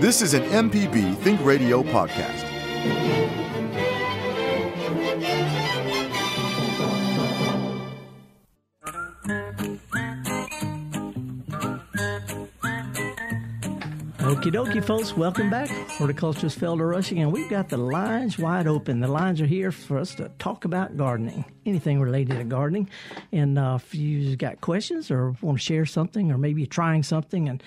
This is an MPB Think Radio podcast. Okie dokie, folks. Welcome back. Horticulturist Felder Rushing, and we've got the lines wide open. The lines are here for us to talk about gardening, anything related to gardening. And uh, if you've got questions or want to share something, or maybe you're trying something, and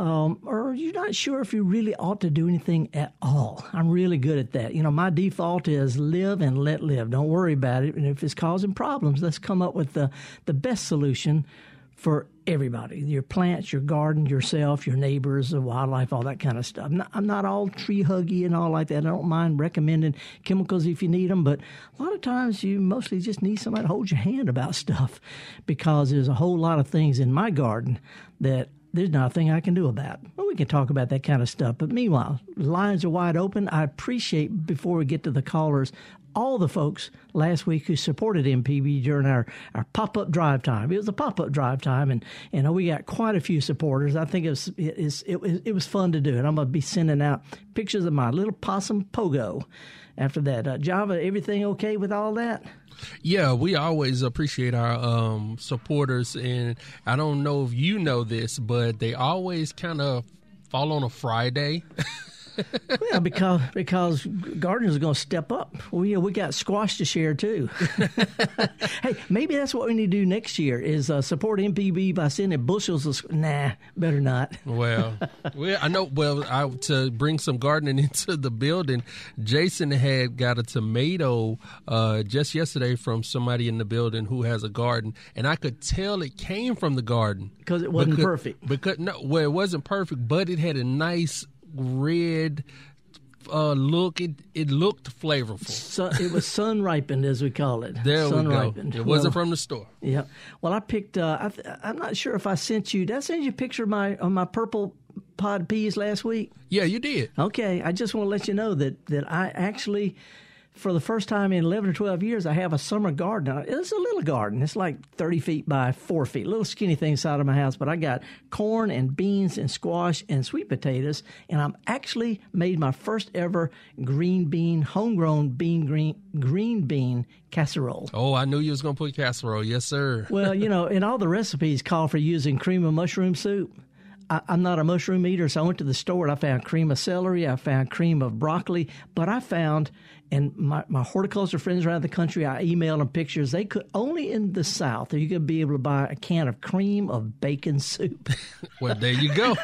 um, or you're not sure if you really ought to do anything at all. I'm really good at that. You know, my default is live and let live. Don't worry about it. And if it's causing problems, let's come up with the, the best solution for everybody your plants, your garden, yourself, your neighbors, the wildlife, all that kind of stuff. I'm not, I'm not, all tree huggy and all like that. I don't mind recommending chemicals if you need them, but a lot of times you mostly just need somebody to hold your hand about stuff because there's a whole lot of things in my garden that there's nothing I can do about. Well, we can talk about that kind of stuff. But meanwhile, lines are wide open. I appreciate before we get to the callers all the folks last week who supported MPB during our, our pop up drive time. It was a pop up drive time, and and uh, we got quite a few supporters. I think it was it, it, it, it was fun to do, and I'm to be sending out pictures of my little possum pogo. After that, uh, Java, everything okay with all that? Yeah, we always appreciate our um, supporters, and I don't know if you know this, but they always kind of fall on a Friday. yeah, because because gardeners are going to step up. We we got squash to share too. hey, maybe that's what we need to do next year is uh, support MPB by sending bushels of. Nah, better not. well, well, I know. Well, I, to bring some gardening into the building, Jason had got a tomato uh, just yesterday from somebody in the building who has a garden, and I could tell it came from the garden because it wasn't because, perfect. Because no, well, it wasn't perfect, but it had a nice red uh, look. It it looked flavorful. So, it was sun ripened, as we call it. There sun we go. ripened. It wasn't from the store. Yeah. Well, I picked. Uh, I, am not sure if I sent you. Did I send you a picture of my of my purple pod peas last week? Yeah, you did. Okay. I just want to let you know that that I actually for the first time in 11 or 12 years, I have a summer garden. It's a little garden. It's like 30 feet by 4 feet, little skinny thing inside of my house. But I got corn and beans and squash and sweet potatoes. And I'm actually made my first ever green bean, homegrown bean green, green bean casserole. Oh, I knew you was going to put casserole. Yes, sir. well, you know, and all the recipes call for using cream of mushroom soup. I, am not a mushroom eater, so I went to the store and I found cream of celery, I found cream of broccoli, but I found, and my, my horticulture friends around the country, I emailed them pictures. They could only in the South, are you could be able to buy a can of cream of bacon soup. well, there you go.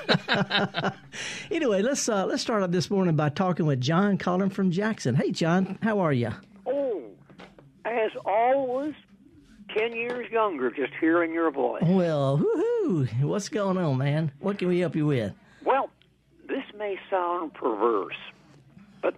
anyway, let's uh, let's start up this morning by talking with John calling from Jackson. Hey, John, how are you? Oh, as always, 10 years younger just hearing your voice. Well, woohoo! What's going on, man? What can we help you with? Well, this may sound perverse, but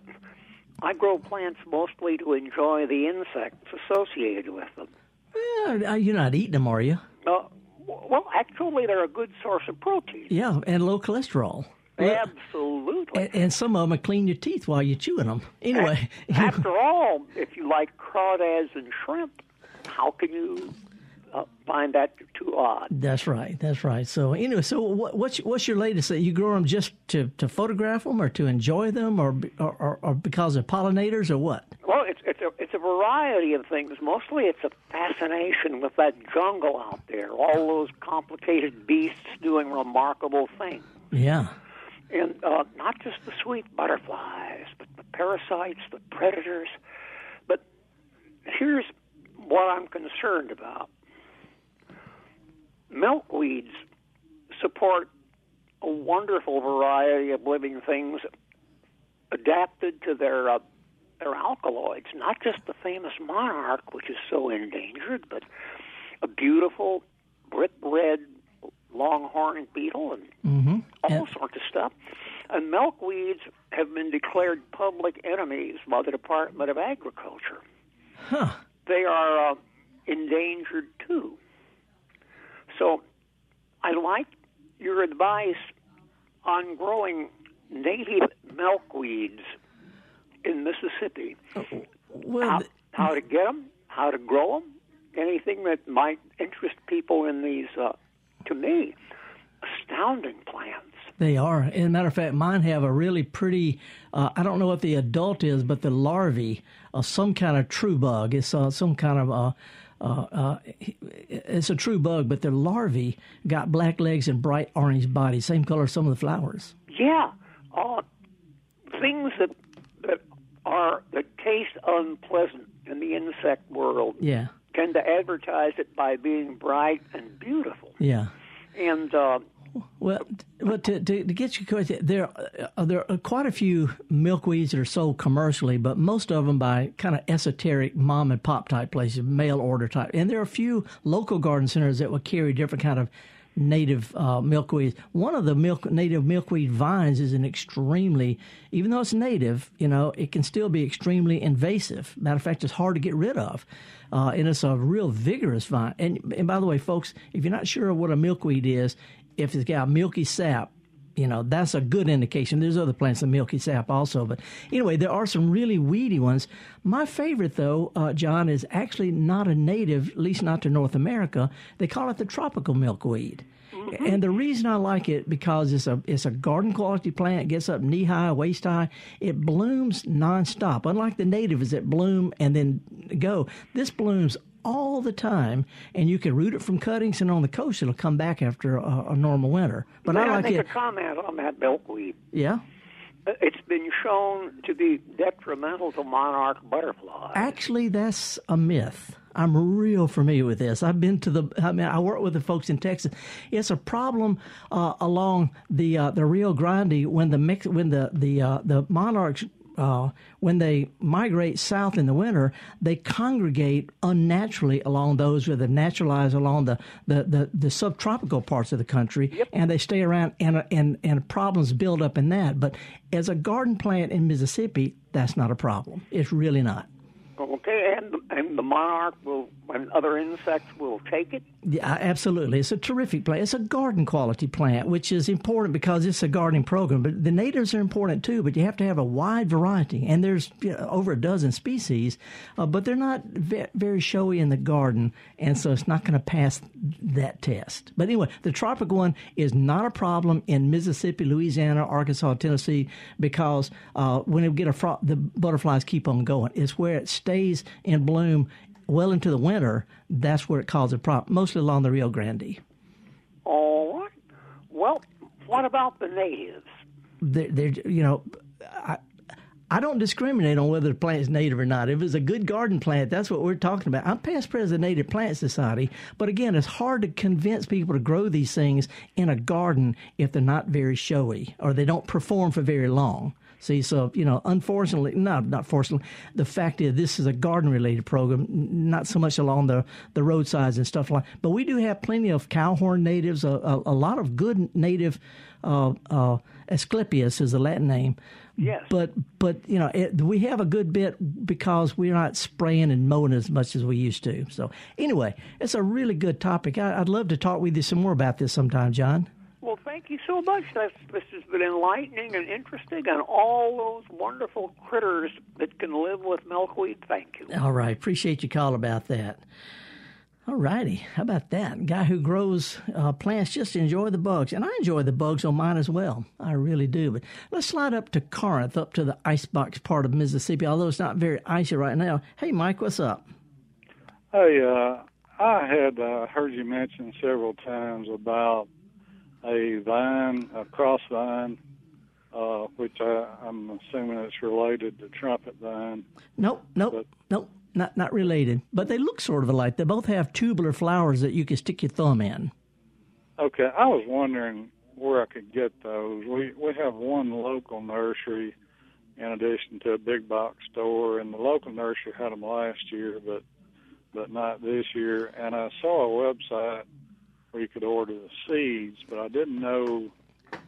I grow plants mostly to enjoy the insects associated with them. Yeah, you're not eating them, are you? Uh, well, actually, they're a good source of protein. Yeah, and low cholesterol. Absolutely. And, and, some of them clean your teeth while you're chewing them. Anyway. After all, if you like crawdads and shrimp, how can you uh, find that too odd? That's right. That's right. So anyway, so what, what's what's your latest? You grow them just to, to photograph them, or to enjoy them, or, or or because of pollinators, or what? Well, it's it's a it's a variety of things. Mostly, it's a fascination with that jungle out there. All those complicated beasts doing remarkable things. Yeah. And uh, not just the sweet butterflies, but the parasites, the predators. But here's what I'm concerned about. Milkweeds support a wonderful variety of living things adapted to their uh, their alkaloids, not just the famous monarch, which is so endangered, but a beautiful brick red longhorn beetle and mm-hmm. all and- sorts of stuff. And milkweeds have been declared public enemies by the Department of Agriculture. Huh. They are uh, endangered too. So I like your advice on growing native milkweeds in Mississippi. Well, how, how to get them, how to grow them, anything that might interest people in these, uh, to me, astounding plants. They are. As a matter of fact, mine have a really pretty. Uh, I don't know what the adult is, but the larvae of some kind of true bug. It's uh, some kind of. Uh, uh, it's a true bug, but the larvae got black legs and bright orange bodies, same color as some of the flowers. Yeah, uh, things that that are that taste unpleasant in the insect world. Yeah. Tend to advertise it by being bright and beautiful. Yeah. And uh, well, well to, to, to get you there uh, there are quite a few milkweeds that are sold commercially, but most of them by kind of esoteric mom and pop type places, mail order type. And there are a few local garden centers that will carry different kind of native uh. One of the milk native milkweed vines is an extremely, even though it's native, you know, it can still be extremely invasive. Matter of fact, it's hard to get rid of, uh, and it's a real vigorous vine. And and by the way, folks, if you're not sure what a milkweed is, if it's got milky sap, you know, that's a good indication. There's other plants with milky sap also. But anyway, there are some really weedy ones. My favorite, though, uh, John, is actually not a native, at least not to North America. They call it the tropical milkweed. Mm-hmm. And the reason I like it because it's a it's a garden quality plant. It gets up knee high, waist high. It blooms nonstop. Unlike the natives that bloom and then go, this blooms all the time, and you can root it from cuttings, and on the coast it'll come back after a, a normal winter. But May I like make it. a comment on that milkweed. Yeah. Uh, It's been shown to be detrimental to monarch butterflies. Actually, that's a myth. I'm real familiar with this. I've been to the. I mean, I work with the folks in Texas. It's a problem uh, along the uh, the Rio Grande when the mix when the the uh, the monarchs uh, when they migrate south in the winter, they congregate unnaturally along those where they naturalize along the, the, the, the subtropical parts of the country, Yep. and they stay around, and, and, and problems build up in that. But as a garden plant in Mississippi, that's not a problem. It's really not. Okay, and and the monarch will and other insects will take it. Yeah, absolutely. It's a terrific plant. It's a garden quality plant, which is important because it's a gardening program. But the natives are important too. But you have to have a wide variety, and there's you know, over a dozen species, uh, but they're not ve- very showy in the garden, and so it's not going to pass that test. But anyway, the tropical one is not a problem in Mississippi, Louisiana, Arkansas, Tennessee, because uh, when you get a fro- the butterflies keep on going. It's where it stays in bloom well into the winter, that's where it causes a problem, mostly along the Rio Grande. All right. Well, what about the natives? They're, they're you know, I, I don't discriminate on whether the plant is native or not. If it's a good garden plant, that's what we're talking about. I'm past president of Native Plant Society, but again, it's hard to convince people to grow these things in a garden if they're not very showy or they don't perform for very long. See, so you know, unfortunately, not not fortunately, the fact is this is a garden-related program, not so much along the the roadsides and stuff like. But we do have plenty of cowhorn natives, a, a, a lot of good native. Uh, uh, Asclepias is the Latin name. Yes. But but you know it, we have a good bit because we're not spraying and mowing as much as we used to. So anyway, it's a really good topic. I, I'd love to talk with you some more about this sometime, John. Well, thank you so much. That's, this has been enlightening and interesting, and all those wonderful critters that can live with milkweed. Thank you. All right. Appreciate your call about that. All righty. How about that? Guy who grows uh, plants just enjoy the bugs. And I enjoy the bugs on mine as well. I really do. But let's slide up to Corinth, up to the icebox part of Mississippi, although it's not very icy right now. Hey, Mike, what's up? Hey, uh, I had uh, heard you mention several times about a vine, a cross vine, uh, which I, I'm assuming it's related to trumpet vine. Nope, nope, But- nope. Not not related, but they look sort of alike. They both have tubular flowers that you can stick your thumb in. Okay, I was wondering where I could get those. We we have one local nursery in addition to a big box store, and the local nursery had them last year, but but not this year. And I saw a website where you could order the seeds, but I didn't know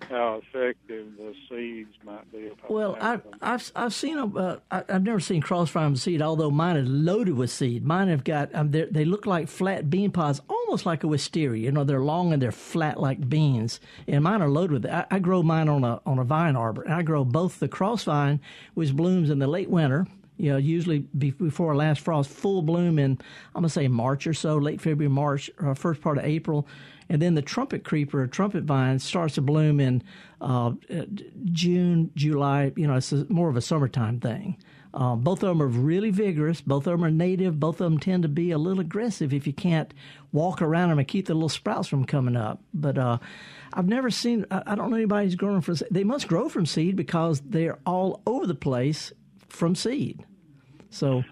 how effective the seeds might be. Well, I, I've I've seen them. Uh, I, I've never seen cross farm seed, although mine is loaded with seed. Mine have got um, they're- look like flat bean pods, almost like a wisteria. You know, they're long and they're flat like beans. And mine are loaded with. I, I grow mine on a on a vine arbor, and I grow both the cross vine, which blooms in the late winter. You know, usually before last frost, full bloom in I'm gonna say March or so, late February, March, or first part of April, and then the trumpet creeper, or trumpet vine, starts to bloom in uh, June, July. You know, it's a, more of a summertime thing. Uh, both of them are really vigorous. Both of them are native. Both of them tend to be a little aggressive if you can't walk around them and keep the little sprouts from coming up. But uh, I've never seen. I, I don't know anybody who's growing from. They must grow from seed because they're all over the place from seed. So.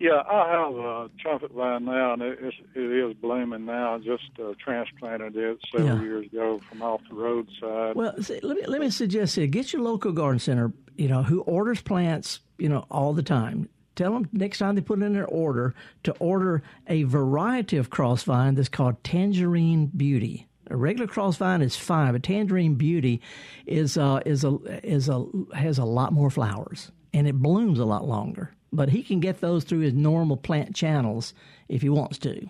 Yeah, I have a trumpet vine now, and it is, it is blooming now. I just uh, transplanted it several yeah. years ago from off the roadside. Well, see, let me let me suggest here: get your local garden center, you know, who orders plants, you know, all the time. Tell them next time they put in their order to order a variety of cross vine that's called Tangerine Beauty. A regular cross vine is fine, but Tangerine Beauty is uh, is a is a has a lot more flowers and it blooms a lot longer. But he can get those through his normal plant channels if he wants to.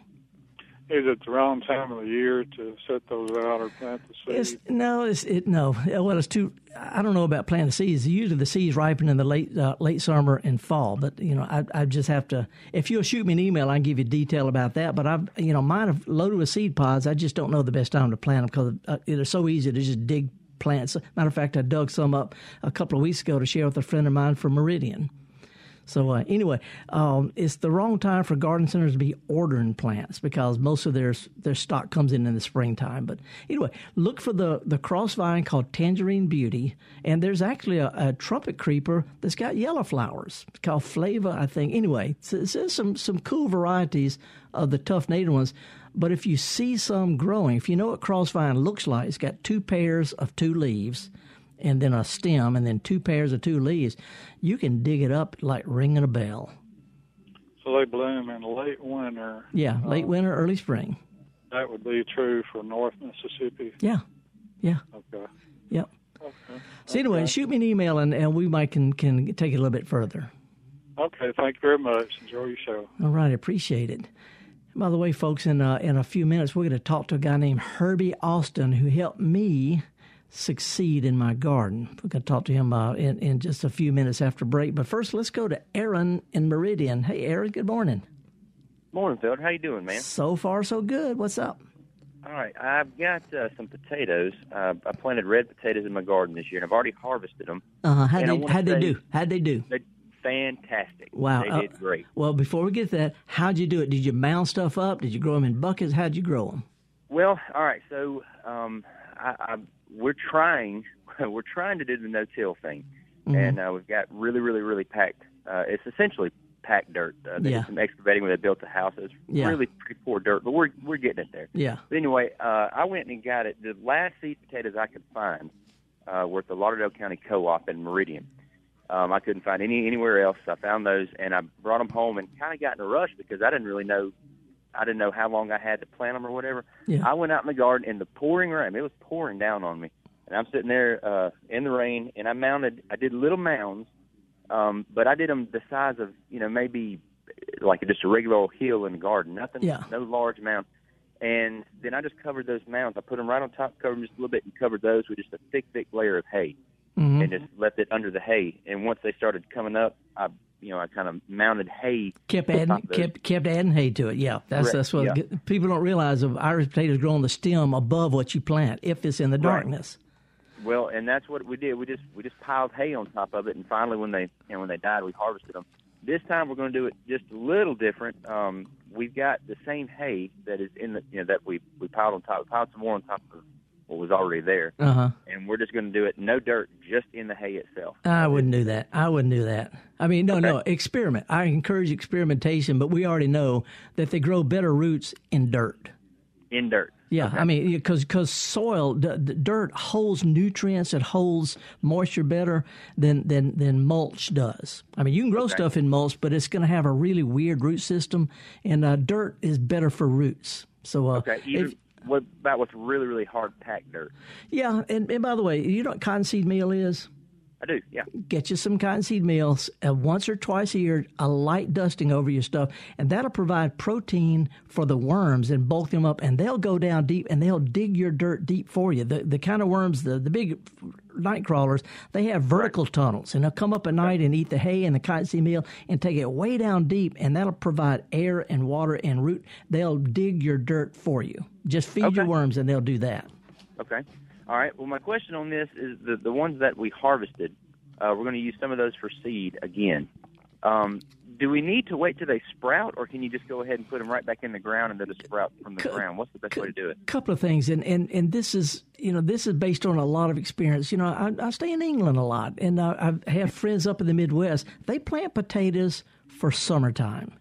Is it the wrong time of the year to set those out or plant the seeds? No, it's it no. Well, it's too. I don't know about planting seeds. Usually, the seeds ripen in the late uh, late summer and fall. But you know, I I just have to. If you'll shoot me an email, I can give you detail about that. But I've you know mine have loaded with seed pods. I just don't know the best time to plant them because uh, they're so easy to just dig plants. Matter of fact, I dug some up a couple of weeks ago to share with a friend of mine from Meridian. So uh, anyway, um, it's the wrong time for garden centers to be ordering plants because most of their their stock comes in in the springtime. But anyway, look for the the cross vine called Tangerine Beauty, and there's actually a, a trumpet creeper that's got yellow flowers it's called Flava, I think. Anyway, so there's some some cool varieties of the tough native ones. But if you see some growing, if you know what cross vine looks like, it's got two pairs of two leaves and then a stem and then two pairs of two leaves, you can dig it up like ringing a bell. So they bloom in late winter. Yeah, late uh, winter, early spring. That would be true for North Mississippi. Yeah, yeah. Okay. Yep. Okay. So anyway, shoot me an email and, and we might can can take it a little bit further. Okay, thank you very much. Enjoy your show. All right, appreciate it. By the way, folks, in uh, in a few minutes we're going to talk to a guy named Herbie Austin who helped me succeed in my garden. We're going to talk to him uh, in, in just a few minutes after break. But first, let's go to Aaron in Meridian. Hey, Aaron, good morning. Morning, Phil. How you doing, man? So far, so good. What's up? All right, I've got uh, some potatoes. Uh, I planted red potatoes in my garden this year, and I've already harvested them. Uh-huh. How'd, they, how'd they do? How'd they do? They, fantastic. Wow. They uh, did great. Well, before we get to that, how'd you do it? Did you mound stuff up? Did you grow them in buckets? How'd you grow them? Well, all right. So um, I, I we're trying we're trying to do the no-till thing, mm-hmm. and uh, we've got really, really, really packed. Uh, it's essentially packed dirt. Uh, they yeah. did some excavating when they built the house. It's yeah. really pretty poor dirt, but we're we're getting it there. Yeah. But anyway, uh, I went and got it. The last seed potatoes I could find uh, were at the Lauderdale County Co-op in Meridian. Um, I couldn't find any anywhere else. I found those and I brought them home and kind of got in a rush because I didn't really know I didn't know how long I had to plant them or whatever. Yeah. I went out in the garden in the pouring rain. It was pouring down on me, and I'm sitting there uh, in the rain, and I mounted. I did little mounds, um, but I did them the size of you know maybe like just a regular old hill in the garden. Nothing, yeah. no large mound. And then I just covered those mounds. I put them right on top, covered them just a little bit, and covered those with just a thick, thick layer of hay, mm-hmm. and just left it under the hay. And once they started coming up, I you know, I kind of mounted hay. Kept adding, kept kept adding hay to it. Yeah, that's Correct. that's what yeah. people don't realize. Of Irish potatoes grow on the stem above what you plant if it's in the right. darkness. Well, and that's what we did. We just we just piled hay on top of it, and finally, when they you know when they died, we harvested them. This time, we're going to do it just a little different. Um, we've got the same hay that is in the you know that we we piled on top. We piled some more on top of what was already there. Uh-huh. And we're just going to do it no dirt, just in the hay itself. I wouldn't do that. I wouldn't do that. I mean, no, okay. no, experiment. I encourage experimentation, but we already know that they grow better roots in dirt. In dirt. Yeah, okay. I mean, because because soil, d- d- dirt holds nutrients, it holds moisture better than than than mulch does. I mean, you can grow okay. stuff in mulch, but it's going to have a really weird root system, and uh, dirt is better for roots. So, uh, okay, Either, if, what about with really really hard packed dirt? Yeah, and, and by the way, you know what cottonseed meal is? I do, yeah. Get you some cottonseed meal uh, once or twice a year, a light dusting over your stuff, and that'll provide protein for the worms and bulk them up, and they'll go down deep and they'll dig your dirt deep for you. The the kind of worms, the, the big night crawlers, they have vertical tunnels, and they'll come up at night and eat the hay and the cottonseed meal and take it way down deep, and that'll provide air and water and root. They'll dig your dirt for you. Just feed okay. your worms, and they'll do that. Okay. All right. Well, my question on this is the the ones that we harvested. Uh, we're going to use some of those for seed again. Um, do we need to wait till they sprout, or can you just go ahead and put them right back in the ground and they'll just sprout from the C- ground? What's the best c- way to do it? A couple of things, and, and and this is you know this is based on a lot of experience. You know, I, I stay in England a lot, and I, I have friends up in the Midwest. They plant potatoes for summertime.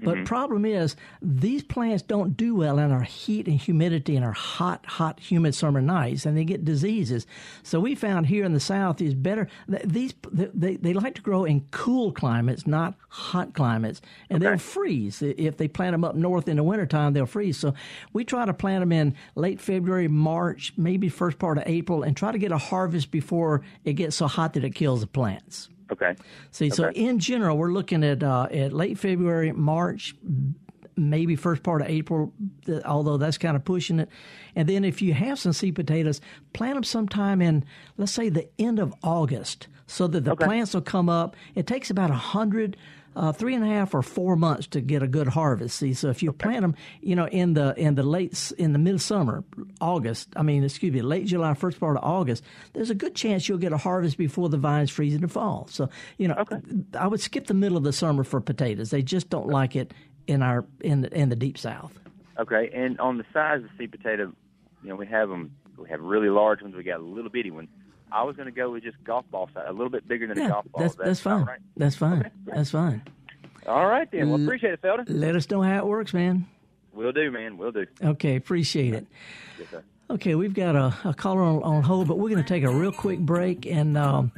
But mm-hmm. problem is, these plants don't do well in our heat and humidity and our hot, hot, humid summer nights, and they get diseases. So we found here in the South is better. These they, they like to grow in cool climates, not hot climates, and okay. they'll freeze if they plant them up north in the wintertime. They'll freeze. So we try to plant them in late February, March, maybe first part of April, and try to get a harvest before it gets so hot that it kills the plants. Okay. See, okay. so in general, we're looking at uh, at late February, March, maybe first part of April, although that's kind of pushing it. And then if you have some seed potatoes, plant them sometime in, let's say, the end of August, so that the okay. plants will come up. It takes about a hundred uh, three and a half or four months to get a good harvest. See, so if you plant them, you know, in the in the late in the midsummer, August, I mean, excuse me, late July, first part of August, there's a good chance you'll get a harvest before the vines freeze in the fall. So, you know, okay. I would skip the middle of the summer for potatoes. They just don't like it in our in the, in the deep south. Okay, and on the size of sweet potato, you know, we have them. We have really large ones. We got little bitty ones. I was going to go with just golf ball size, a little bit bigger than yeah, a golf ball. That's, that's fine. Right? That's fine. Okay, that's fine. All right then. Well, appreciate it, Felder. Let us know how it works, man. We'll do, man. We'll do. Okay, appreciate it. Yes. Okay, we've got a, a caller on, on hold, but we're going to take a real quick break and. Um,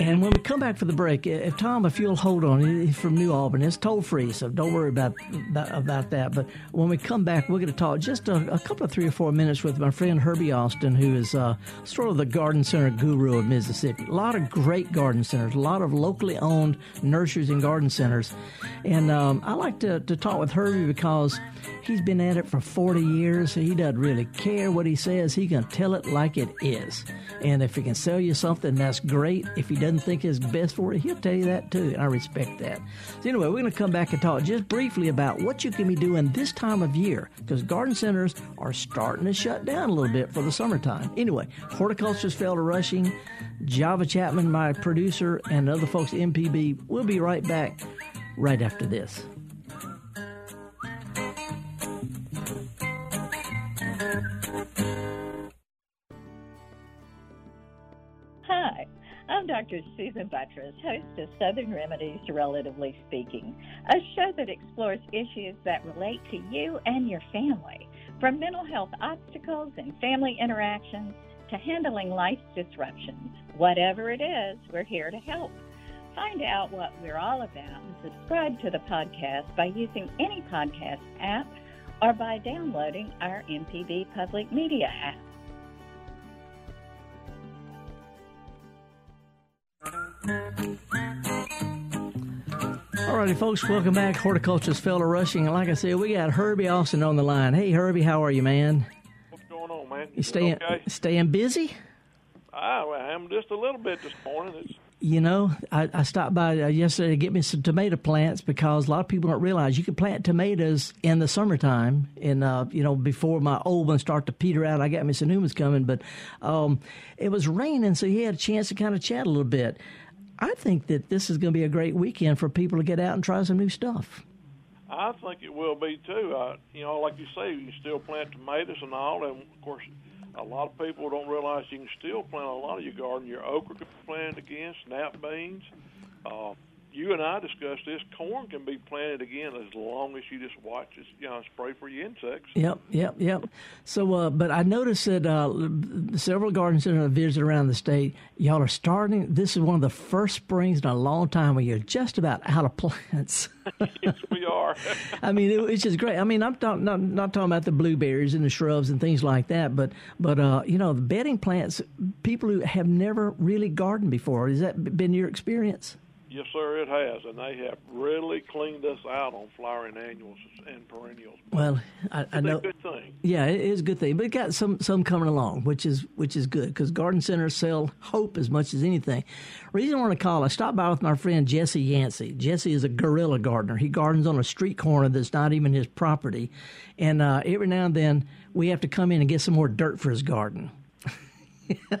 and when we come back for the break, if Tom, if you'll hold on, he's from New Albany. It's toll free, so don't worry about about that. But when we come back, we're going to talk just a, a couple of three or four minutes with my friend Herbie Austin, who is uh, sort of the garden center guru of Mississippi. A lot of great garden centers, a lot of locally owned nurseries and garden centers. And um, I like to, to talk with Herbie because he's been at it for 40 years. He doesn't really care what he says. He can tell it like it is. And if he can sell you something, that's great. If he doesn't think it's best for you, he'll tell you that too. And I respect that. So anyway, we're going to come back and talk just briefly about what you can be doing this time of year because garden centers are starting to shut down a little bit for the summertime. Anyway, horticulturist Felder Rushing, Java Chapman, my producer, and other folks at MPB. We'll be right back right after this. Dr. Susan Buttross, host of Southern Remedies Relatively Speaking, a show that explores issues that relate to you and your family, from mental health obstacles and family interactions to handling life's disruptions. Whatever it is, we're here to help. Find out what we're all about and subscribe to the podcast by using any podcast app or by downloading our MPB Public Media app. Alrighty, folks, welcome back. Horticulturist Felder Rushing. And like I said, we got Herbie Austin on the line. Hey, Herbie, how are you, man? What's going on, man? You staying okay? staying busy? I am just a little bit this morning. It's you know, I, I stopped by uh, yesterday to get me some tomato plants because a lot of people don't realize you can plant tomatoes in the summertime. And, uh, you know, before my old ones start to peter out, I got me some new ones coming. But um, it was raining, so he had a chance to kind of chat a little bit. I think that this is going to be a great weekend for people to get out and try some new stuff. I think it will be too. Uh, you know, like you say, you can still plant tomatoes and all, and of course, a lot of people don't realize you can still plant a lot of your garden. Your okra can be planted again, snap beans. Uh, you and I discussed this. Corn can be planted again as long as you just watch it, you know, spray for your insects. Yep, yep, yep. So, uh, but I noticed that uh, several garden centers I visited around the state, y'all are starting. This is one of the first springs in a long time where you're just about out of plants. yes, we are. I mean, it, it's just great. I mean, I'm talk, not not talking about the blueberries and the shrubs and things like that, but but uh, you know, the bedding plants. People who have never really gardened before. Has that been your experience? Yes, sir, it has, and they have really cleaned us out on flowering annuals and perennials. Well, I, I know. good thing. Yeah, it is a good thing, but it got some some coming along, which is which is good because garden centers sell hope as much as anything. Reason I want to call, I stopped by with my friend Jesse Yancey. Jesse is a guerrilla gardener. He gardens on a street corner that's not even his property, and uh, every now and then we have to come in and get some more dirt for his garden.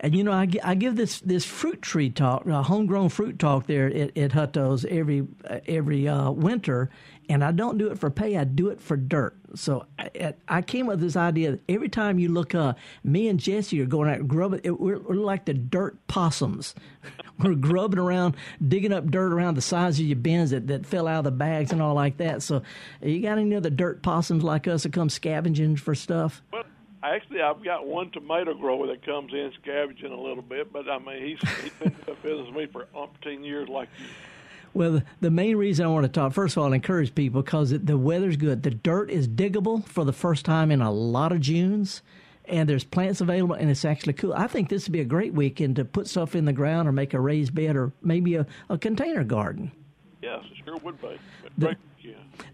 And you know, I, I give this this fruit tree talk, uh, homegrown fruit talk there at, at Hutto's every every uh, winter, and I don't do it for pay. I do it for dirt. So I, I came up with this idea that every time you look up, me and Jesse are going out grubbing. It, we're, we're like the dirt possums. we're grubbing around, digging up dirt around the size of your bins that, that fell out of the bags and all like that. So, you got any other dirt possums like us that come scavenging for stuff? Well, Actually, I've got one tomato grower that comes in scavenging a little bit, but I mean, he's he's been in business with me for umpteen years, like you. Well, the, main reason I want to talk, first of all, I encourage people because the weather's good. The dirt is diggable for the first time in a lot of Junes, and there's plants available, and it's actually cool. I think this would be a great weekend to put stuff in the ground or make a raised bed or maybe a, a container garden. Yes, it sure would be. The,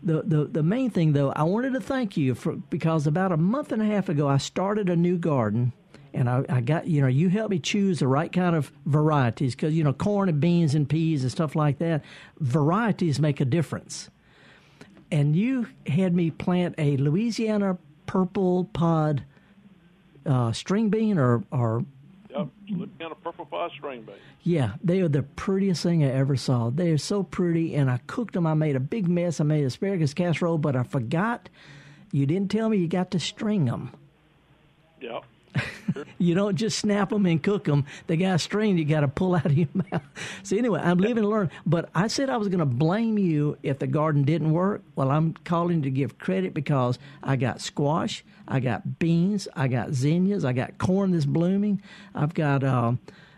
the, the the main thing though, I wanted to thank you for because about a month and a half ago I started a new garden and I, I, got you know you helped me choose the right kind of varieties because you know corn and beans and peas and stuff like that varieties make a difference. And you had me plant a louisiana purple pod uh, string bean or or Yep, Louisiana purple pod string. Yeah, they are the prettiest thing I ever saw. They are so pretty, and I cooked them. I made a big mess. I made asparagus casserole, but I forgot. You didn't tell me you got to string them. Yep. you don't just snap them and cook them. They got string you got to pull out of your mouth. So anyway, I'm living to learn. But I said I was going to blame you if the garden didn't work. Well, I'm calling to give credit because I got squash, I got beans, I got zinnias, I got corn that's blooming. I've got uh,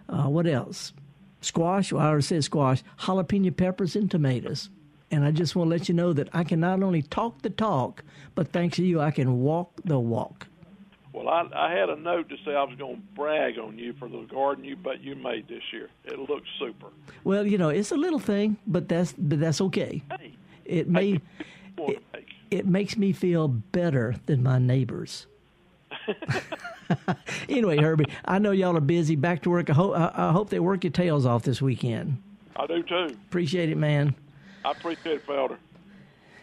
uh, what else? Squash. Well, I already said squash. Jalapeno peppers and tomatoes. And I just want to let you know that I can not only talk the talk, but thanks to you, I can walk the walk. Well, I, I had a note to say I was going to brag on you for the garden you but you made this year. It looks super. Well, you know, it's a little thing, but that's but that's okay. Hey, it may it, it makes me feel better than my neighbors. anyway, Herbie, I know y'all are busy. Back to work. I hope I, I hope they work your tails off this weekend. I do too. Appreciate it, man. I appreciate it, Felder.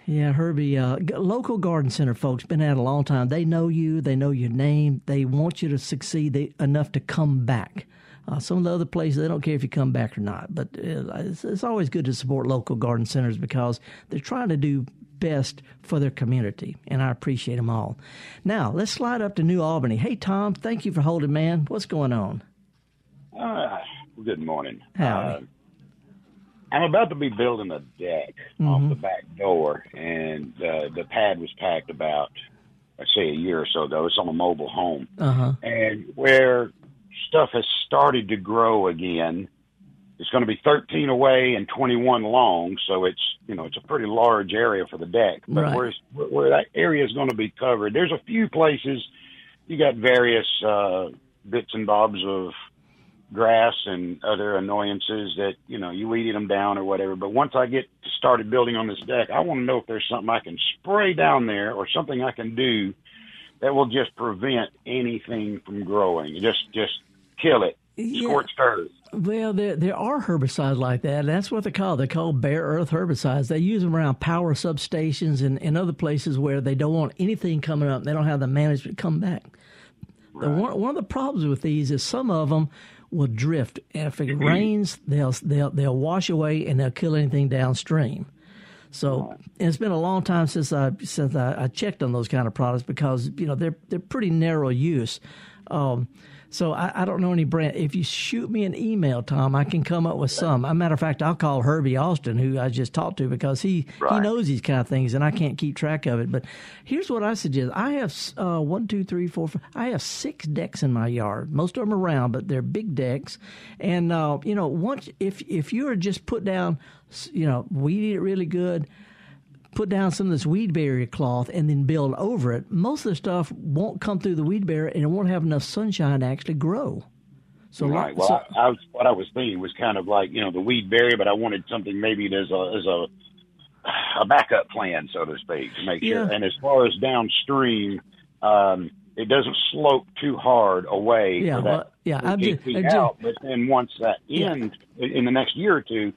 Yeah, Herbie, uh, local garden center folks been at a long time. They know you, they know your name, they want you to succeed they, enough to come back. Uh, some of the other places, they don't care if you come back or not. But uh, it's, it's, always good to support local garden centers because they're trying to do best for their community, and I appreciate them all. Now, let's slide up to New Albany. Hey, Tom, thank you for holding, man. What's going on? Uh, good morning. Howdy. I'm about to be building a deck mm-hmm. off the back door, and uh, the pad was packed about, I say, a year or so ago. It's on a mobile home, uh-huh. and where stuff has started to grow again. It's going to be 13 away and 21 long, so it's you know it's a pretty large area for the deck. But right. where where that area is going to be covered, there's a few places you got various uh, bits and bobs of grass and other annoyances that you know you weeded them down or whatever. But once I get started building on this deck, I want to know if there's something I can spray down there or something I can do that will just prevent anything from growing. Just just kill it. Yeah. Scorched earth. Well, there there are herbicides like that. That's what they call. They call bare earth herbicides. They use them around power substations and, and other places where they don't want anything coming up. They don't have the management come back. Right. The, one, one of the problems with these is some of them will drift. And if it rains, they'll they'll they'll wash away and they'll kill anything downstream. So it's been a long time since I since I, I, checked on those kind of products because you know they're they're pretty narrow use. Um, So I, I, don't know any brand. If you shoot me an email, Tom, I can come up with some. As a matter of fact, I'll call Herbie Austin, who I just talked to, because he right. he knows these kind of things, and I can't keep track of it. But here's what I suggest: I have uh, one, two, three, four, five. I have six decks in my yard. Most of them are round, but they're big decks. And uh, you know, once if if you are just put down, you know, weed it really good put down some of this weed barrier cloth and then build over it, most of the stuff won't come through the weed barrier and it won't have enough sunshine to actually grow. So right. Well, so, I, I was, what I was thinking was kind of like you know the weed barrier, but I wanted something maybe as a as a a backup plan, so to speak, to make yeah. sure. And as far as downstream, um, it doesn't slope too hard away. Yeah, well, yeah. I'm just, out, but then once that ends yeah. in the next year or two,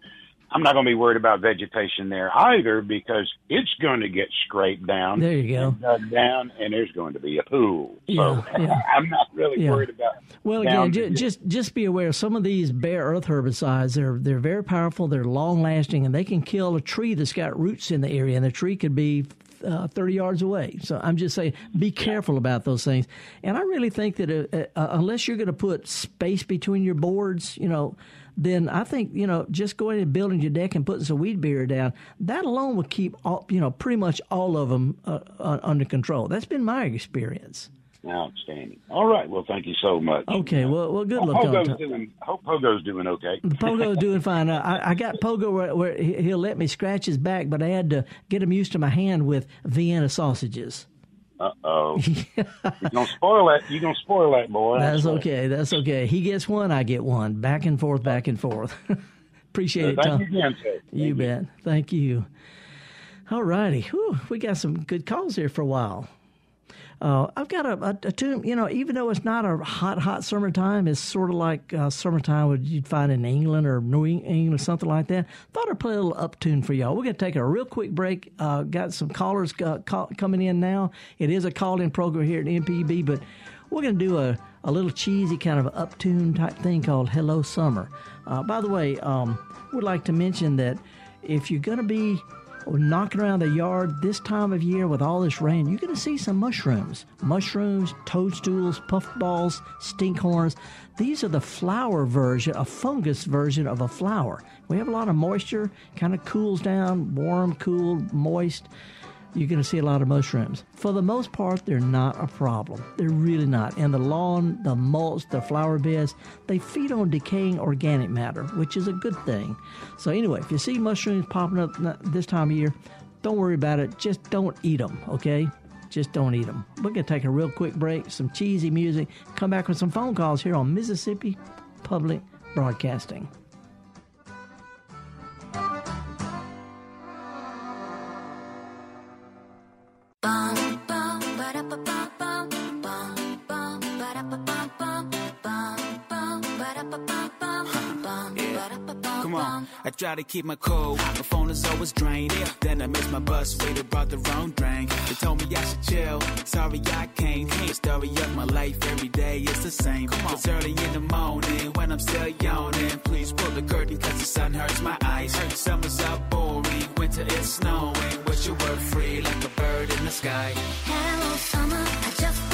I'm not going to be worried about vegetation there either because it's going to get scraped down. There you go. Dug down, and there's going to be a pool. So yeah, yeah. I'm not really yeah. worried about. It. Well, again, just, just just be aware. Some of these bare earth herbicides they're they're very powerful. They're long lasting, and they can kill a tree that's got roots in the area, and the tree could be uh, 30 yards away. So I'm just saying, be careful about those things. And I really think that uh, uh, unless you're going to put space between your boards, you know, then I think you know just going and building your deck and putting some weed barrier down that alone will keep all, you know pretty much all of them uh, uh, under control. That's been my experience. Outstanding. All right. Well, thank you so much. Okay. Well, well, good luck. Pogo's doing. Hope Pogo's doing okay. Pogo's doing fine. Uh, I, I got Pogo where, where he'll let me scratch his back, but I had to get him used to my hand with Vienna sausages. Uh oh. You're gonna spoil that. You're gonna spoil that boy. That's, okay. That's okay. He gets one, I get one. Back and forth, back and forth. Appreciate it, Tom. You, again, you, you bet. Thank you. All righty. we got some good calls here for a while. Uh, I've got a, a, a, tune, you know, even though it's not a hot, hot summertime, it's sort of like uh, summertime what you'd find in England or New England or something like that. Thought I'd play a little up tune for y'all. We're going to take a real quick break. Uh, got some callers uh, call, coming in now. It is a call in program here at MPB, but we're going to do a, a little cheesy kind of up tune type thing called Hello Summer. Uh, by the way, um, would like to mention that if you're going to be knocking around the yard this time of year with all this rain, you're going to see some mushrooms. Mushrooms, toadstools, puffballs, stinkhorns. These are the flower version, a fungus version of a flower. We have a lot of moisture, kind of cools down, warm, cool, moist you're going to see a lot of mushrooms. For the most part, they're not a problem. They're really not. And the lawn, the mulch, the flower beds, they feed on decaying organic matter, which is a good thing. So, anyway, if you see mushrooms popping up this time of year, don't worry about it. Just don't eat them, okay? Just don't eat them. We're going to take a real quick break, some cheesy music, come back with some phone calls here on Mississippi Public Broadcasting. bum bum ba da ba bum I try to keep my cool. My phone is always drained. Then I miss my bus. Waiter brought the wrong drink. They told me I should chill. Sorry I can't. The story of my life every day is the same. Come on. It's early in the morning when I'm still yawning. Please pull the curtain cause the sun hurts my eyes. Summer's up boring. Winter is snowing. Wish you were free like a bird in the sky. Hello summer. I just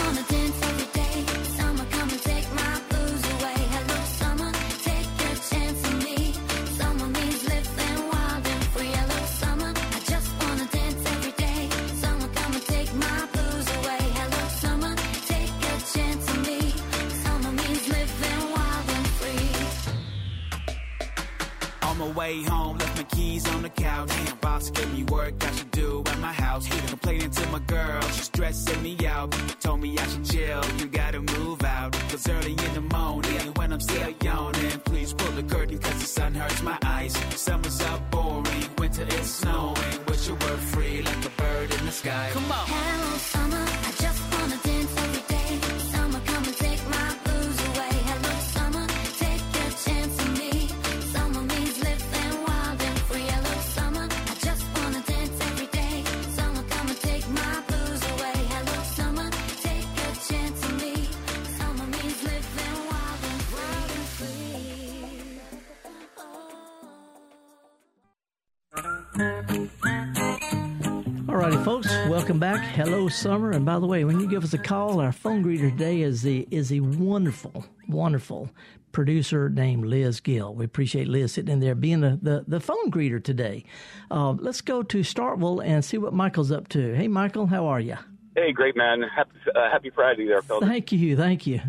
Alrighty, folks, welcome back. Hello, summer. And by the way, when you give us a call, our phone greeter today is the is the wonderful, wonderful producer named Liz Gill. We appreciate Liz sitting in there being the, the, the phone greeter today. Uh, let's go to Starkville and see what Michael's up to. Hey, Michael, how are you? Hey, great man. Happy, uh, happy Friday there, fellas. Thank you, thank you.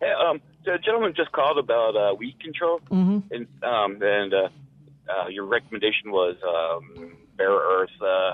Hey, um, the gentleman just called about uh, weed control, mm-hmm. and um, and uh, uh, your recommendation was um, bare earth, uh,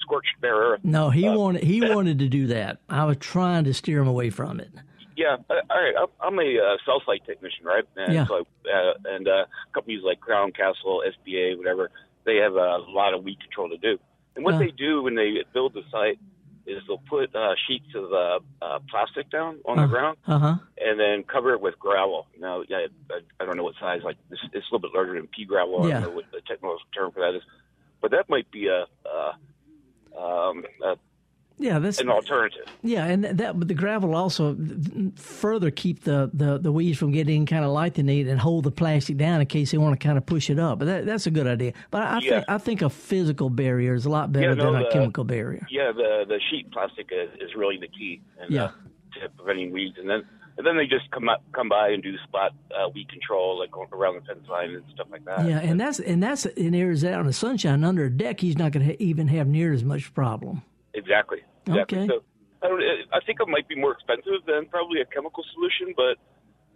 scorched bare earth. No, he Uh, wanted he wanted to do that. I was trying to steer him away from it. Yeah, uh, all right. I'm- a uh, cell site technician, right? And Yeah. So, uh, and companies like Crown Castle, SBA, whatever, they have a lot of weed control to do. And what they do when they build the site is they'll put uh, sheets of uh, uh, plastic down on the ground Uh huh. and then cover it with gravel. Now, yeah, I, I don't know what size. Like this, it's a little bit larger than pea gravel. I don't know what the technical term for that is, but that might be a, uh, um, a Yeah, that's an alternative. Yeah, and that but the gravel also further keep the, the, the weeds from getting kind of light they need and hold the plastic down in case they want to kind of push it up. But that, that's a good idea. But I, I Yeah. think I think a physical barrier is a lot better Yeah, no, than a chemical barrier. Yeah, the the sheet plastic is, is really the key. And, Yeah. uh, to preventing weeds, and then and then they just come up, come by and do spot uh, weed control, like going around the fence line and stuff like that. Yeah, and that's and that's in areas out in the sunshine under a deck. He's not going to ha- even have near as much problem. Exactly. Exactly. Okay. So I, don't, I think it might be more expensive than probably a chemical solution, but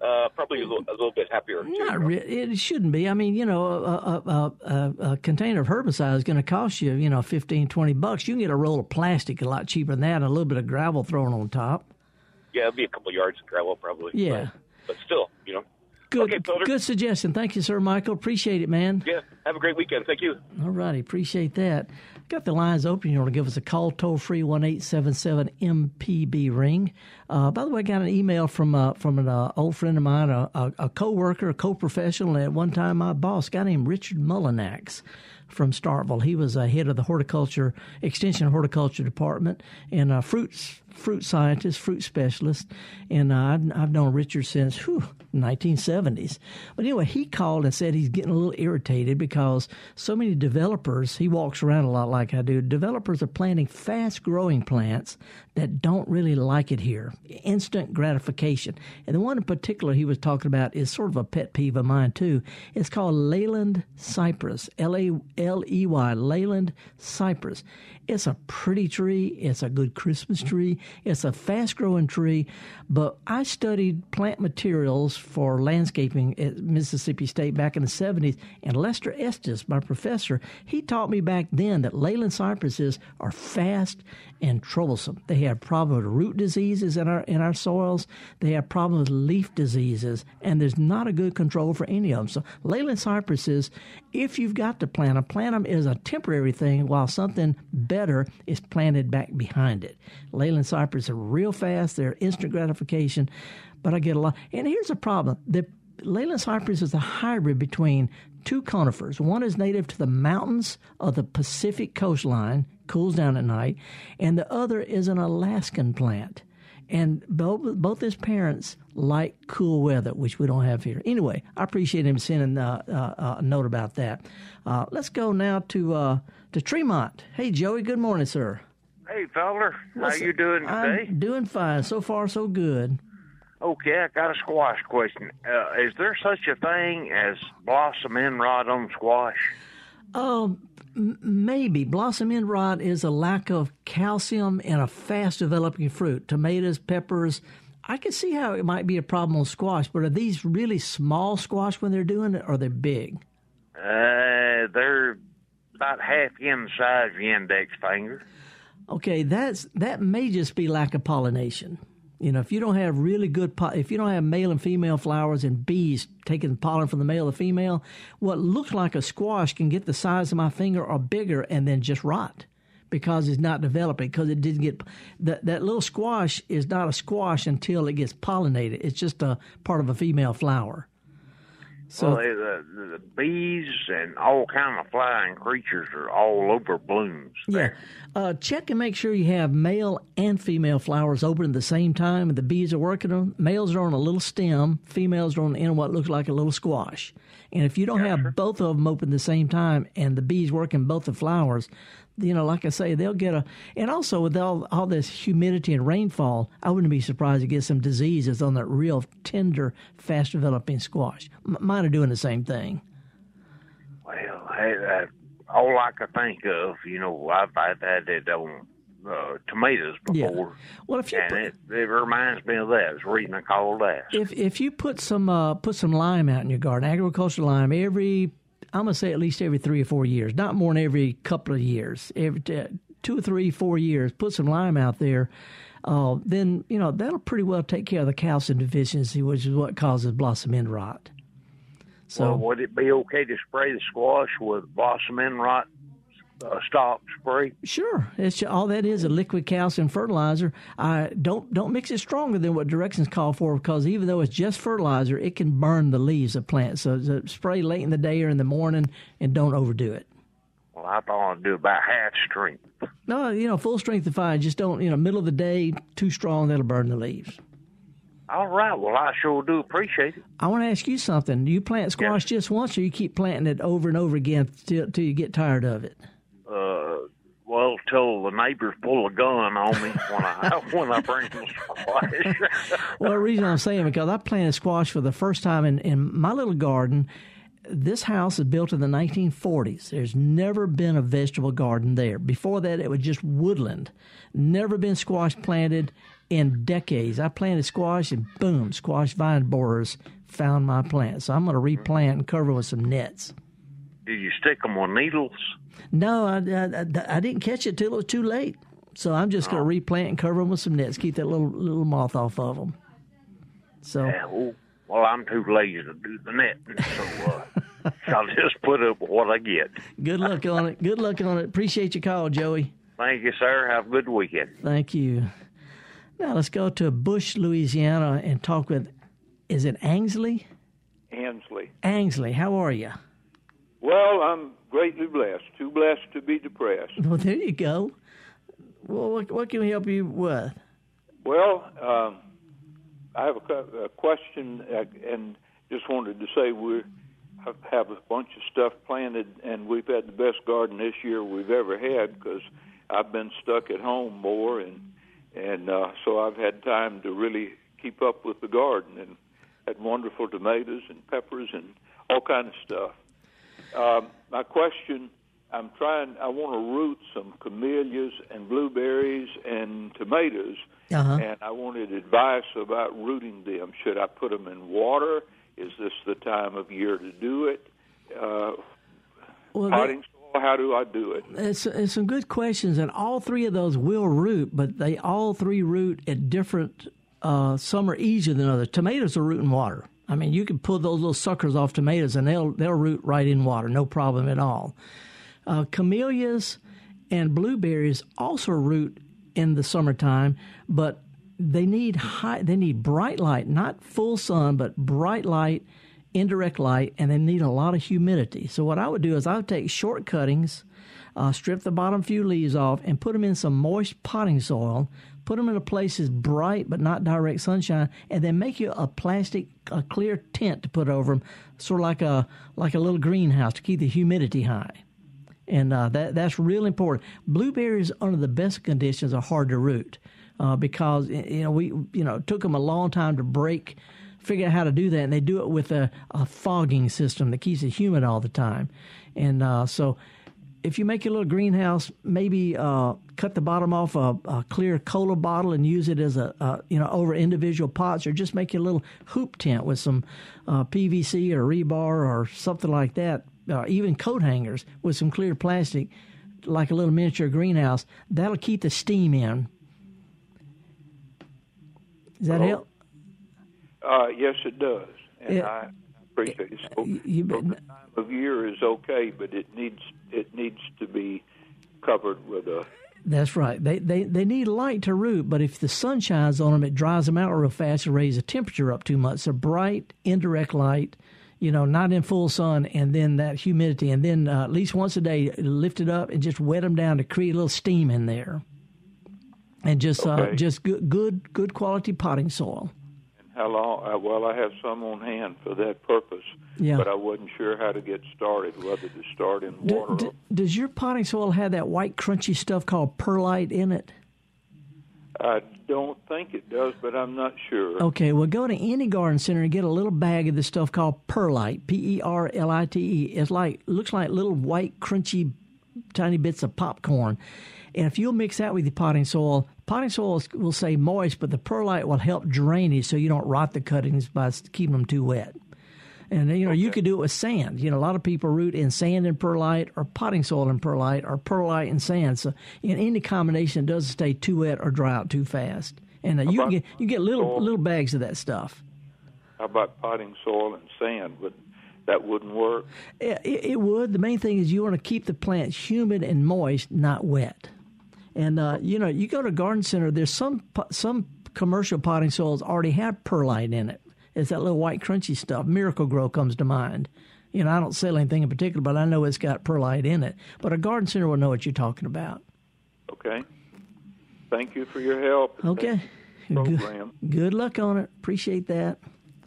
uh, probably a little, a little bit happier. Not re- it shouldn't be. I mean, you know, a, a, a, a, a container of herbicide is going to cost you, you know, 15, 20 bucks. You can get a roll of plastic a lot cheaper than that, and a little bit of gravel thrown on top. Yeah, it'll be a couple yards of gravel probably. Yeah. But, but still, you know. Good, Okay, good suggestion. Thank you, sir, Michael. Appreciate it, man. Yeah. Have a great weekend. Thank you. All righty, appreciate that. Got the lines open. You want to give us a call, toll free one eight seven seven MPB ring. Uh, by the way, I got an email from uh, from an uh, old friend of mine, a, a, a co-worker, a co-professional, and at one time my boss, a guy named Richard Mullinax from Starkville. He was uh, head of the horticulture extension horticulture department and a fruit scientist, fruit specialist, and I've, I've known Richard since whew, 1970s. But anyway, he called and said he's getting a little irritated because so many developers. He walks around a lot like I do. Developers are planting fast growing plants that don't really like it here. Instant gratification, and the one in particular he was talking about is sort of a pet peeve of mine too. It's called Leyland cypress, L A L E Y, Leyland cypress. It's a pretty tree. It's a good Christmas tree. It's a fast growing tree. But I studied plant materials for landscaping at Mississippi State back in the 70s. And Lester Estes, my professor, he taught me back then that Leyland cypresses are fast and troublesome. They have problems with root diseases in our in our soils. They have problems with leaf diseases, and there's not a good control for any of them. So Leyland cypresses, if you've got to plant them, plant them is a temporary thing while something better is planted back behind it. Leyland cypress are real fast. They're instant gratification, but I get a lot. And here's the problem: the Leyland cypress is a hybrid between two conifers. One is native to the mountains of the Pacific coastline, cools down at night, and the other is an Alaskan plant. And both, both his parents like cool weather, which we don't have here. Anyway, I appreciate him sending uh, uh, a note about that. Uh, let's go now to uh, to Tremont. Hey, Joey. Good morning, sir. Hey, feller, how you doing today? I'm doing fine. So far, so good. Okay, I got a squash question. Uh, is there such a thing as blossom end rot on squash? Um, maybe blossom end rot is a lack of calcium in a fast developing fruit. Tomatoes, peppers. I can see how it might be a problem on squash, but are these really small squash when they're doing it, or are they big? Uh, they're about half in size of the index finger. Okay, that's that may just be lack of pollination. You know, if you don't have really good, po- if you don't have male and female flowers and bees taking pollen from the male or female, what looks like a squash can get the size of my finger or bigger and then just rot because it's not developing because it didn't get that that little squash is not a squash until it gets pollinated. It's just a part of a female flower. So well, the, the, the bees and all kind of flying creatures are all over blooms. Yeah. Uh, check and make sure you have male and female flowers open at the same time, and the bees are working on. Males are on a little stem, females are on the end of what looks like a little squash. And if you don't have both of them open at the same time, and the bees working both the flowers, you know, like I say, they'll get a, and also with all all this humidity and rainfall, I wouldn't be surprised to get some diseases on that real tender, fast developing squash. M- mine are doing the same thing. Well, hey, uh, all I could think of, you know, I've, I've had it on uh, tomatoes Yeah. before, Well, if you and put- it, it reminds me of that. It's reason I called that. If if you put some uh, put some lime out in your garden, agricultural lime, every I'm gonna say at least every three or four years, not more than every couple of years, every t- two or three, four years, put some lime out there. Uh, then you know that'll pretty well take care of the calcium deficiency, which is what causes blossom end rot. So well, would it be okay to spray the squash with blossom end rot uh, stop spray? Sure, it's all that is a liquid calcium fertilizer. I don't don't mix it stronger than what directions call for because even though it's just fertilizer, it can burn the leaves of plants. So, so spray late in the day or in the morning, and don't overdo it. Well, I thought I'd do about half strength. No, you know, full strength is fine. Just don't, you know, middle of the day, too strong, that'll burn the leaves. All right. Well, I sure do appreciate it. I want to ask you something. Do you plant squash just once, or you keep planting it over and over again till, till you get tired of it? Uh, well, till the neighbors pull a gun on me when I when I bring them squash. Well, the reason I'm saying because I planted squash for the first time in, in my little garden. This house is built in the 1940s. There's never been a vegetable garden there. Before that, it was just woodland. Never been squash planted in decades. I planted squash and boom, squash vine borers found my plant. So I'm going to replant and cover with some nets. Did you stick them on needles? No, I, I, I didn't catch it till it was too late. So I'm just going to replant and cover them with some nets. Keep that little little moth off of them. So Yeah, well, well, I'm too lazy to do the net, so uh, I'll just put up what I get. good luck on it. Good luck on it. Appreciate your call, Joey. Thank you, sir. Have a good weekend. Thank you. Now let's go to Bush, Louisiana, and talk with. Is it Angsley? Ansley. Angsley, how are you? Well, I'm greatly blessed. Too blessed to be depressed. Well, there you go. Well, what, what can we help you with? Well, um, I have a, a question, uh, and just wanted to say we have a bunch of stuff planted, and we've had the best garden this year we've ever had because I've been stuck at home more, and and uh, so I've had time to really keep up with the garden and had wonderful tomatoes and peppers and all kind of stuff. Um, my question: I'm trying. I want to root some camellias and blueberries and tomatoes, Uh-huh. and I wanted advice about rooting them. Should I put them in water? Is this the time of year to do it? Uh, Well, potting soil? How do I do it? It's, it's some good questions, and all three of those will root, but they all three root at different. Uh, some are easier than others. Tomatoes are root in water. I mean, you can pull those little suckers off tomatoes, and they'll they'll root right in water, no problem at all. Uh, camellias and blueberries also root in the summertime, but they need high. They need bright light, not full sun, but bright light, indirect light, and they need a lot of humidity. So what I would do is I would take short cuttings, uh, strip the bottom few leaves off, and put them in some moist potting soil. Put them in a place that's bright but not direct sunshine, and then make you a plastic, a clear tent to put over them, sort of like a like a little greenhouse to keep the humidity high and uh, that that's real important. Blueberries under the best conditions are hard to root uh, because you know we you know it took them a long time to break, figure out how to do that, and they do it with a, a fogging system that keeps it humid all the time, and uh, so. If you make your little greenhouse, maybe uh, cut the bottom off a, a clear cola bottle and use it as a, a you know over individual pots, or just make your little hoop tent with some uh, PVC or rebar or something like that uh, even coat hangers with some clear plastic, like a little miniature greenhouse. That'll keep the steam in. Does that help? Uh, yes, it does, and Yeah. I appreciate it. So, You so the time of year is okay, but it needs it needs to be covered with a. That's right. They, they they need light to root, but if the sun shines on them, it dries them out real fast and raises the temperature up too much. So bright, indirect light, you know, not in full sun, and then that humidity, and then uh, at least once a day, lift it up and just wet them down to create a little steam in there, and just uh, just good good good quality potting soil. How long? Uh, well, I have some on hand for that purpose, Yeah. but I wasn't sure how to get started. Whether to start in D- water. does your potting soil have that white crunchy stuff called perlite in it? I don't think it does, but I'm not sure. Okay, well, go to any garden center and get a little bag of this stuff called perlite. P E R L I T E. It's like looks like little white crunchy, tiny bits of popcorn. And if you'll mix that with your potting soil, potting soil is- will stay moist, but the perlite will help drainage so you don't rot the cuttings by keeping them too wet. And you know you could do it with sand. You know a lot of people root in sand and perlite, or potting soil and perlite, or perlite and sand. So in any combination, it doesn't stay too wet or dry out too fast. And uh, you get you get little soil? little bags of that stuff. How about potting soil and sand? But that wouldn't work. It, it it would. The main thing is you want to keep the plants humid and moist, not wet. And uh, you know, you go to a garden center. There's some some commercial potting soils already have perlite in it. It's that little white crunchy stuff. Miracle-Gro comes to mind. You know, I don't sell anything in particular, but I know it's got perlite in it. But a garden center will know what you're talking about. Okay. Thank you for your help. Okay. Good, Program. good luck on it. Appreciate that.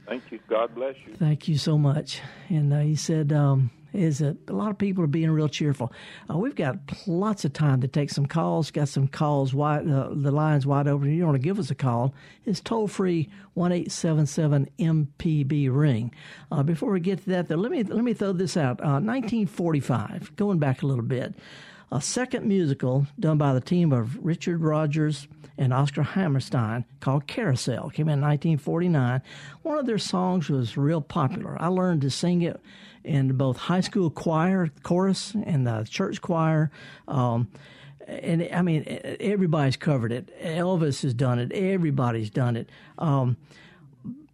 Thank you. God bless you. Thank you so much. And uh, he said, um, is that a lot of people are being real cheerful. Uh, we've got lots of time to take some calls. Got some calls wide, uh, the lines wide open. You want to give us a call? It's toll free one eight seven seven MPB ring. Uh, before we get to that, though, let me let me throw this out. Uh, 1945, going back a little bit, a second musical done by the team of Richard Rodgers and Oscar Hammerstein called Carousel came in 1949. One of their songs was real popular. I learned to sing it in both high school choir, chorus, and the church choir. Um, and I mean, everybody's covered it. Elvis has done it. Everybody's done it. Um,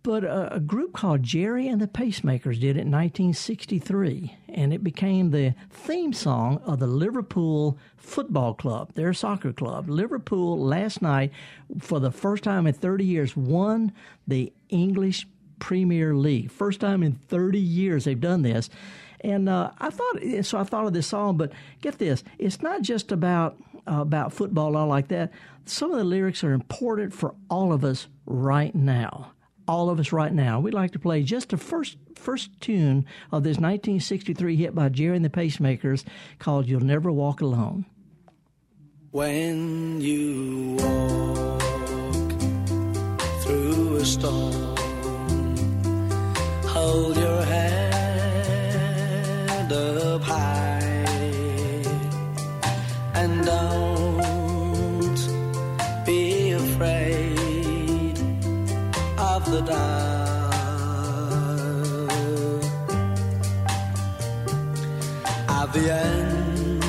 but a, a group called Gerry and the Pacemakers did it in 1963, and it became the theme song of the Liverpool Football Club, their soccer club. Liverpool last night, for the first time in 30 years, won the English Premier League. First time in 30 years they've done this. And uh, I thought, so I thought of this song, but get this, it's not just about uh, about football all like that. Some of the lyrics are important for all of us right now all of us right now. We'd like to play just the first first tune of this 1963 hit by Gerry and the Pacemakers called "You'll Never Walk Alone." When you walk through a storm, hold your head up high and don't the end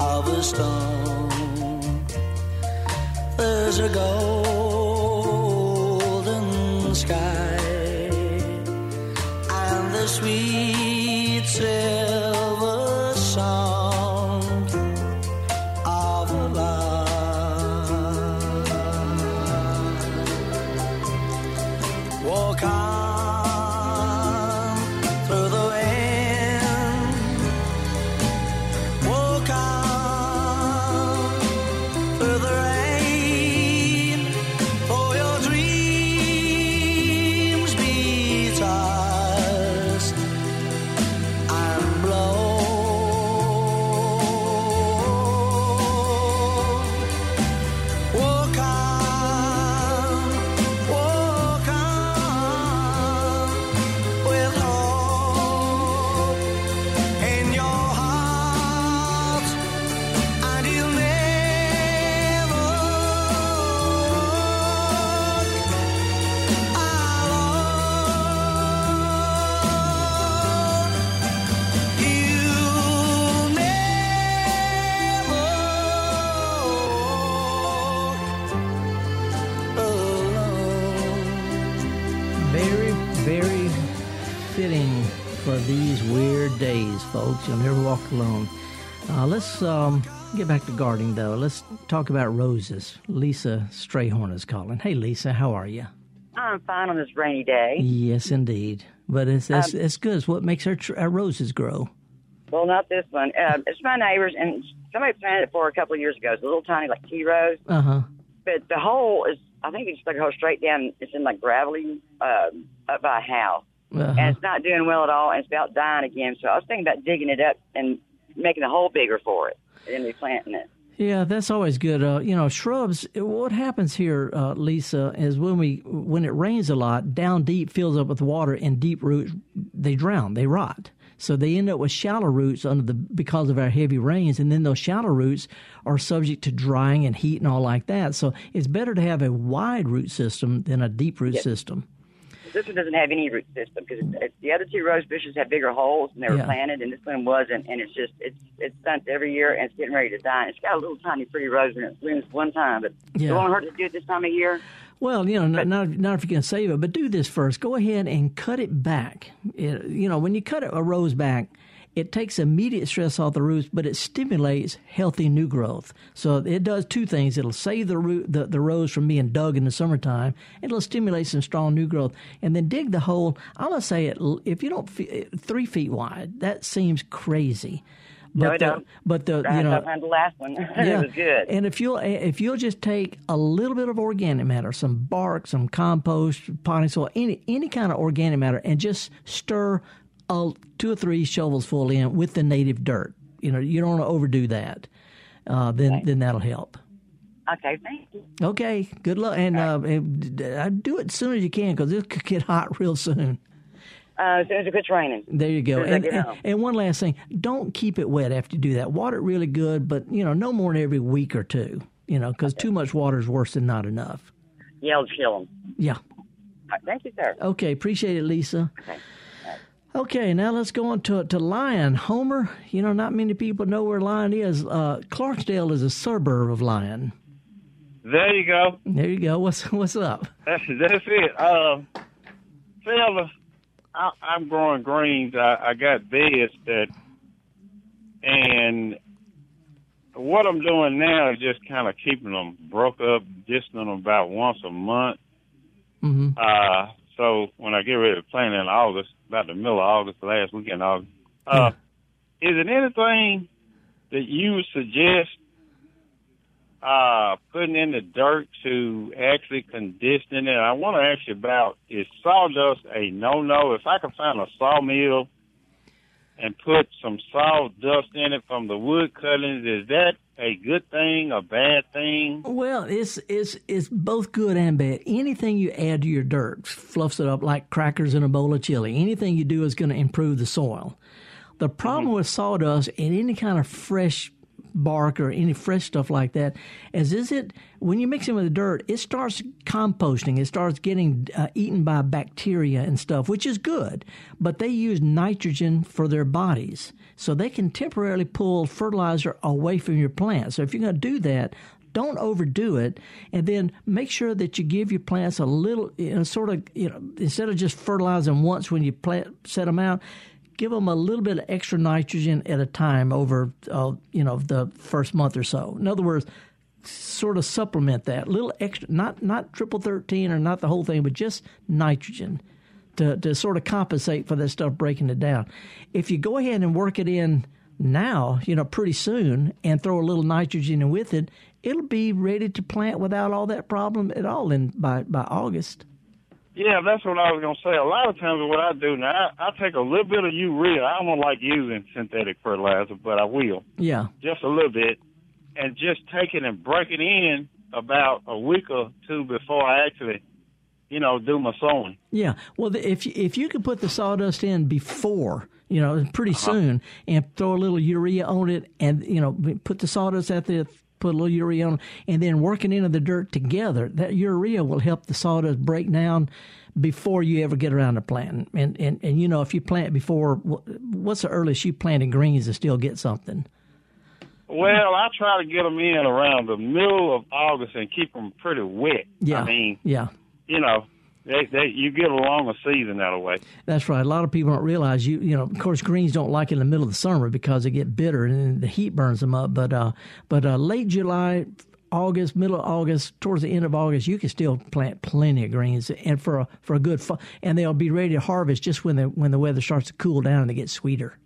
of a storm, there's a golden Very, fitting for these weird days, folks. You'll never walk alone. Uh, let's um, get back to gardening, though. Let's talk about roses. Lisa Strayhorn is calling. Hey, Lisa, how are you? I'm fine on this rainy day. Yes, indeed. But it's it's, Um, it's good. It's what makes our, tr- our roses grow. Well, not this one. Uh, it's my neighbor's, and somebody planted it for a couple of years ago. It's a little tiny, like tea rose, Uh huh. but the hole is I think it's like go straight down. It's in like gravelly uh, up by a house, Uh-huh. and it's not doing well at all. And it's about dying again. So I was thinking about digging it up and making the hole bigger for it and replanting it. Yeah, that's always good. Uh, you know, shrubs. What happens here, uh, Lisa, is when we when it rains a lot, down deep fills up with water, and deep roots they drown, they rot. So they end up with shallow roots under the because of our heavy rains, and then those shallow roots are subject to drying and heat and all like that. So it's better to have a wide root system than a deep root Yes. system. This one doesn't have any root system because the other two rose bushes have bigger holes and they were Yeah. planted, and this one wasn't. And it's just it's it's stunts every year and it's getting ready to die. And it's got a little tiny pretty rose and it blooms one time, but Yeah. it won't hurt to do it this time of year. Well, you know, not, not, not if you can save it, but do this first. Go ahead and cut it back. It- you know, when you cut a rose back, it takes immediate stress off the roots, but it stimulates healthy new growth. So it does two things. It'll save the root, the, the rose from being dug in the summertime. It'll stimulate some strong new growth. And then dig the hole. I'm going to say it, if you don't, three feet wide, that seems crazy. No, But it the, don't. but the, I you know, had the last one. it was good. and if you'll if you'll just take a little bit of organic matter, some bark, some compost, potting soil, any any kind of organic matter, and just stir a, two or three shovels full in with the native dirt. You know, you don't want to overdo that. Uh, then then that'll help. Okay, thank you. Okay, good luck, and, uh, and uh, do it as soon as you can because it could get hot real soon. Uh, as soon as it quits raining. There you go. As soon as I And, and, and one last thing: don't keep it wet after you do that. Water it really good, but you know, no more than every week or two. You know, because too much water is worse than not enough. Yeah, I'll kill them. Yeah. thank you, sir. Okay, appreciate it, Lisa. Okay. Okay, now let's go on to to Lyon. Homer, you know, not many people know where Lyon is. Uh, Clarksdale is a suburb of Lyon. There you go. There you go. What's what's up? That's that's it. Uh, fella, I, I'm growing greens. I, I got beds that, and what I'm doing now is just kind of keeping them broke up, them about once a month. Mm-hmm. Uh, so when I get ready to plant in August, about the middle of August, last weekend August, uh, is it anything that you would suggest uh, putting in the dirt to actually condition it? I want to ask you about is sawdust a no-no? If I can find a sawmill and put some sawdust in it from the wood cuttings, is that a good thing, a bad thing? Well, it's it's it's both good and bad. Anything you add to your dirt fluffs it up like crackers in a bowl of chili. Anything you do is going to improve the soil. The problem with sawdust and any kind of fresh bark or any fresh stuff like that is is it when you mix it with the dirt it starts composting. It starts getting uh, eaten by bacteria and stuff which is good but they use nitrogen for their bodies. So they can temporarily pull fertilizer away from your plant. So if you're going to do that don't overdo it and then make sure that you give your plants a little you know sort of you know instead of just fertilizing once when you plant set them out give them a little bit of extra nitrogen at a time over uh, you know the first month or so. In other words sort of supplement that. Little extra not not triple 13 or not the whole thing but just nitrogen to, to sort of compensate for that stuff breaking it down. If you go ahead and work it in now you know pretty soon and throw a little nitrogen in with it it'll be ready to plant without all that problem at all in by by august Yeah, that's what I was gonna say. A lot of times, what I do now, I, I take a little bit of urea. I don't like using synthetic fertilizer, but I will yeah just a little bit, and just take it and break it in about a week or two before I actually, you know, do my sowing. Yeah, well, the, if you, if you could put the sawdust in before, you know, pretty uh-huh. soon, and throw a little urea on it, and you know, put the sawdust at there, put a little urea on, and then working into the dirt together, that urea will help the sawdust break down before you ever get around to planting. And and and you know, if you plant before, what's the earliest you planted greens to still get something? Well, I try to get them in around the middle of August and keep them pretty wet. Yeah, I mean, yeah. you know, they, they you get along a season that way. That's right. A lot of people don't realize you. You know, of course, greens don't like it in the middle of the summer because they get bitter and the heat burns them up. But uh, but uh, late July, August, middle of August, towards the end of August, you can still plant plenty of greens and for a for a good fu- and they'll be ready to harvest just when the when the weather starts to cool down and they get sweeter.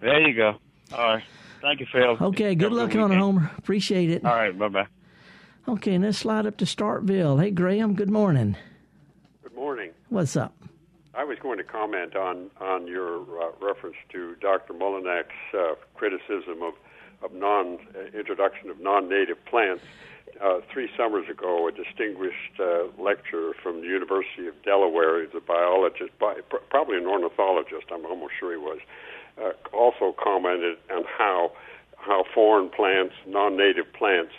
There you go. All right. Thank you, Phil. Okay. Good Have luck on it. Homer. Appreciate it. All right. Bye bye. Okay, and let's slide up to Starkville. Hey, Graham, good morning. Morning. What's up? I was going to comment on on your uh, reference to Dr. Mullinax's uh, criticism of of non uh, introduction of non-native plants. Uh, three summers ago, a distinguished uh, lecturer from the University of Delaware, he's a biologist, bi- pr- probably an ornithologist, I'm almost sure he was, uh, also commented on how how foreign plants, non-native plants,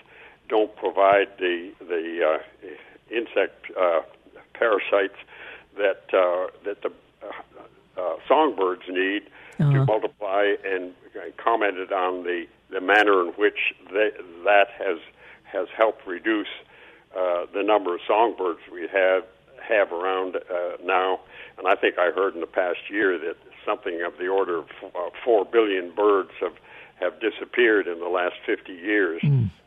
don't provide the the uh, insect uh, parasites that uh, that the uh, uh, songbirds need Uh-huh. to multiply, and commented on the the manner in which they, that has has helped reduce uh, the number of songbirds we have have around uh, now. And I think I heard in the past year that something of the order of f- uh, four billion birds have have disappeared in the last 50 years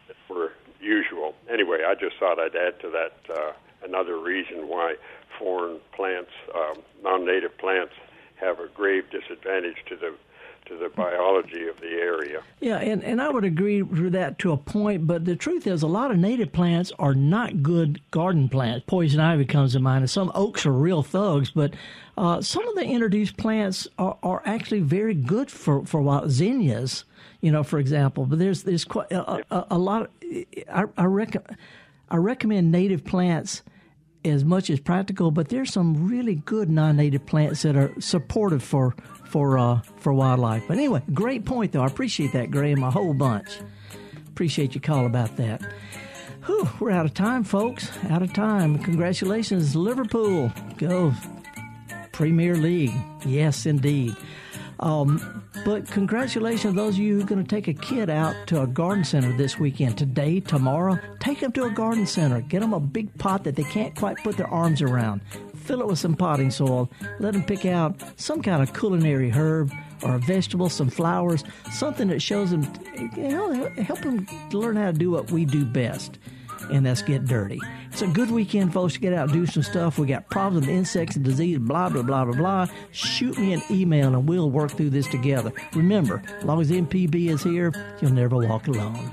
that were usual. Anyway, I just thought I'd add to that uh, another reason why foreign plants, um, non-native plants, have a grave disadvantage to the to the biology of the area. Yeah, and, and I would agree with that to a point, but the truth is, a lot of native plants are not good garden plants. Poison ivy comes to mind, and some oaks are real thugs, but uh, some of the introduced plants are, are actually very good for, for wild zinnias, you know, for example. But there's there's quite a, a, a lot. Of, I I, rec- I recommend native plants as much as practical, but there's some really good non-native plants that are supportive for for uh, for wildlife. But anyway, great point though. I appreciate that, Graham, a whole bunch. Appreciate your call about that. Whew, we're out of time, folks. Out of time. Congratulations, Liverpool. Go Premier League. Yes, indeed. Um, but congratulations to those of you who are going to take a kid out to a garden center this weekend. Today, tomorrow, take them to a garden center. Get them a big pot that they can't quite put their arms around. Fill it with some potting soil. Let them pick out some kind of culinary herb or a vegetable, some flowers, something that shows them, you know, help them learn how to do what we do best and that's get dirty. It's a good weekend, folks, to get out do some stuff. We got problems with insects and disease, blah, blah, blah, blah, blah. Shoot me an email and we'll work through this together. Remember, as long as MPB is here, you'll never walk alone.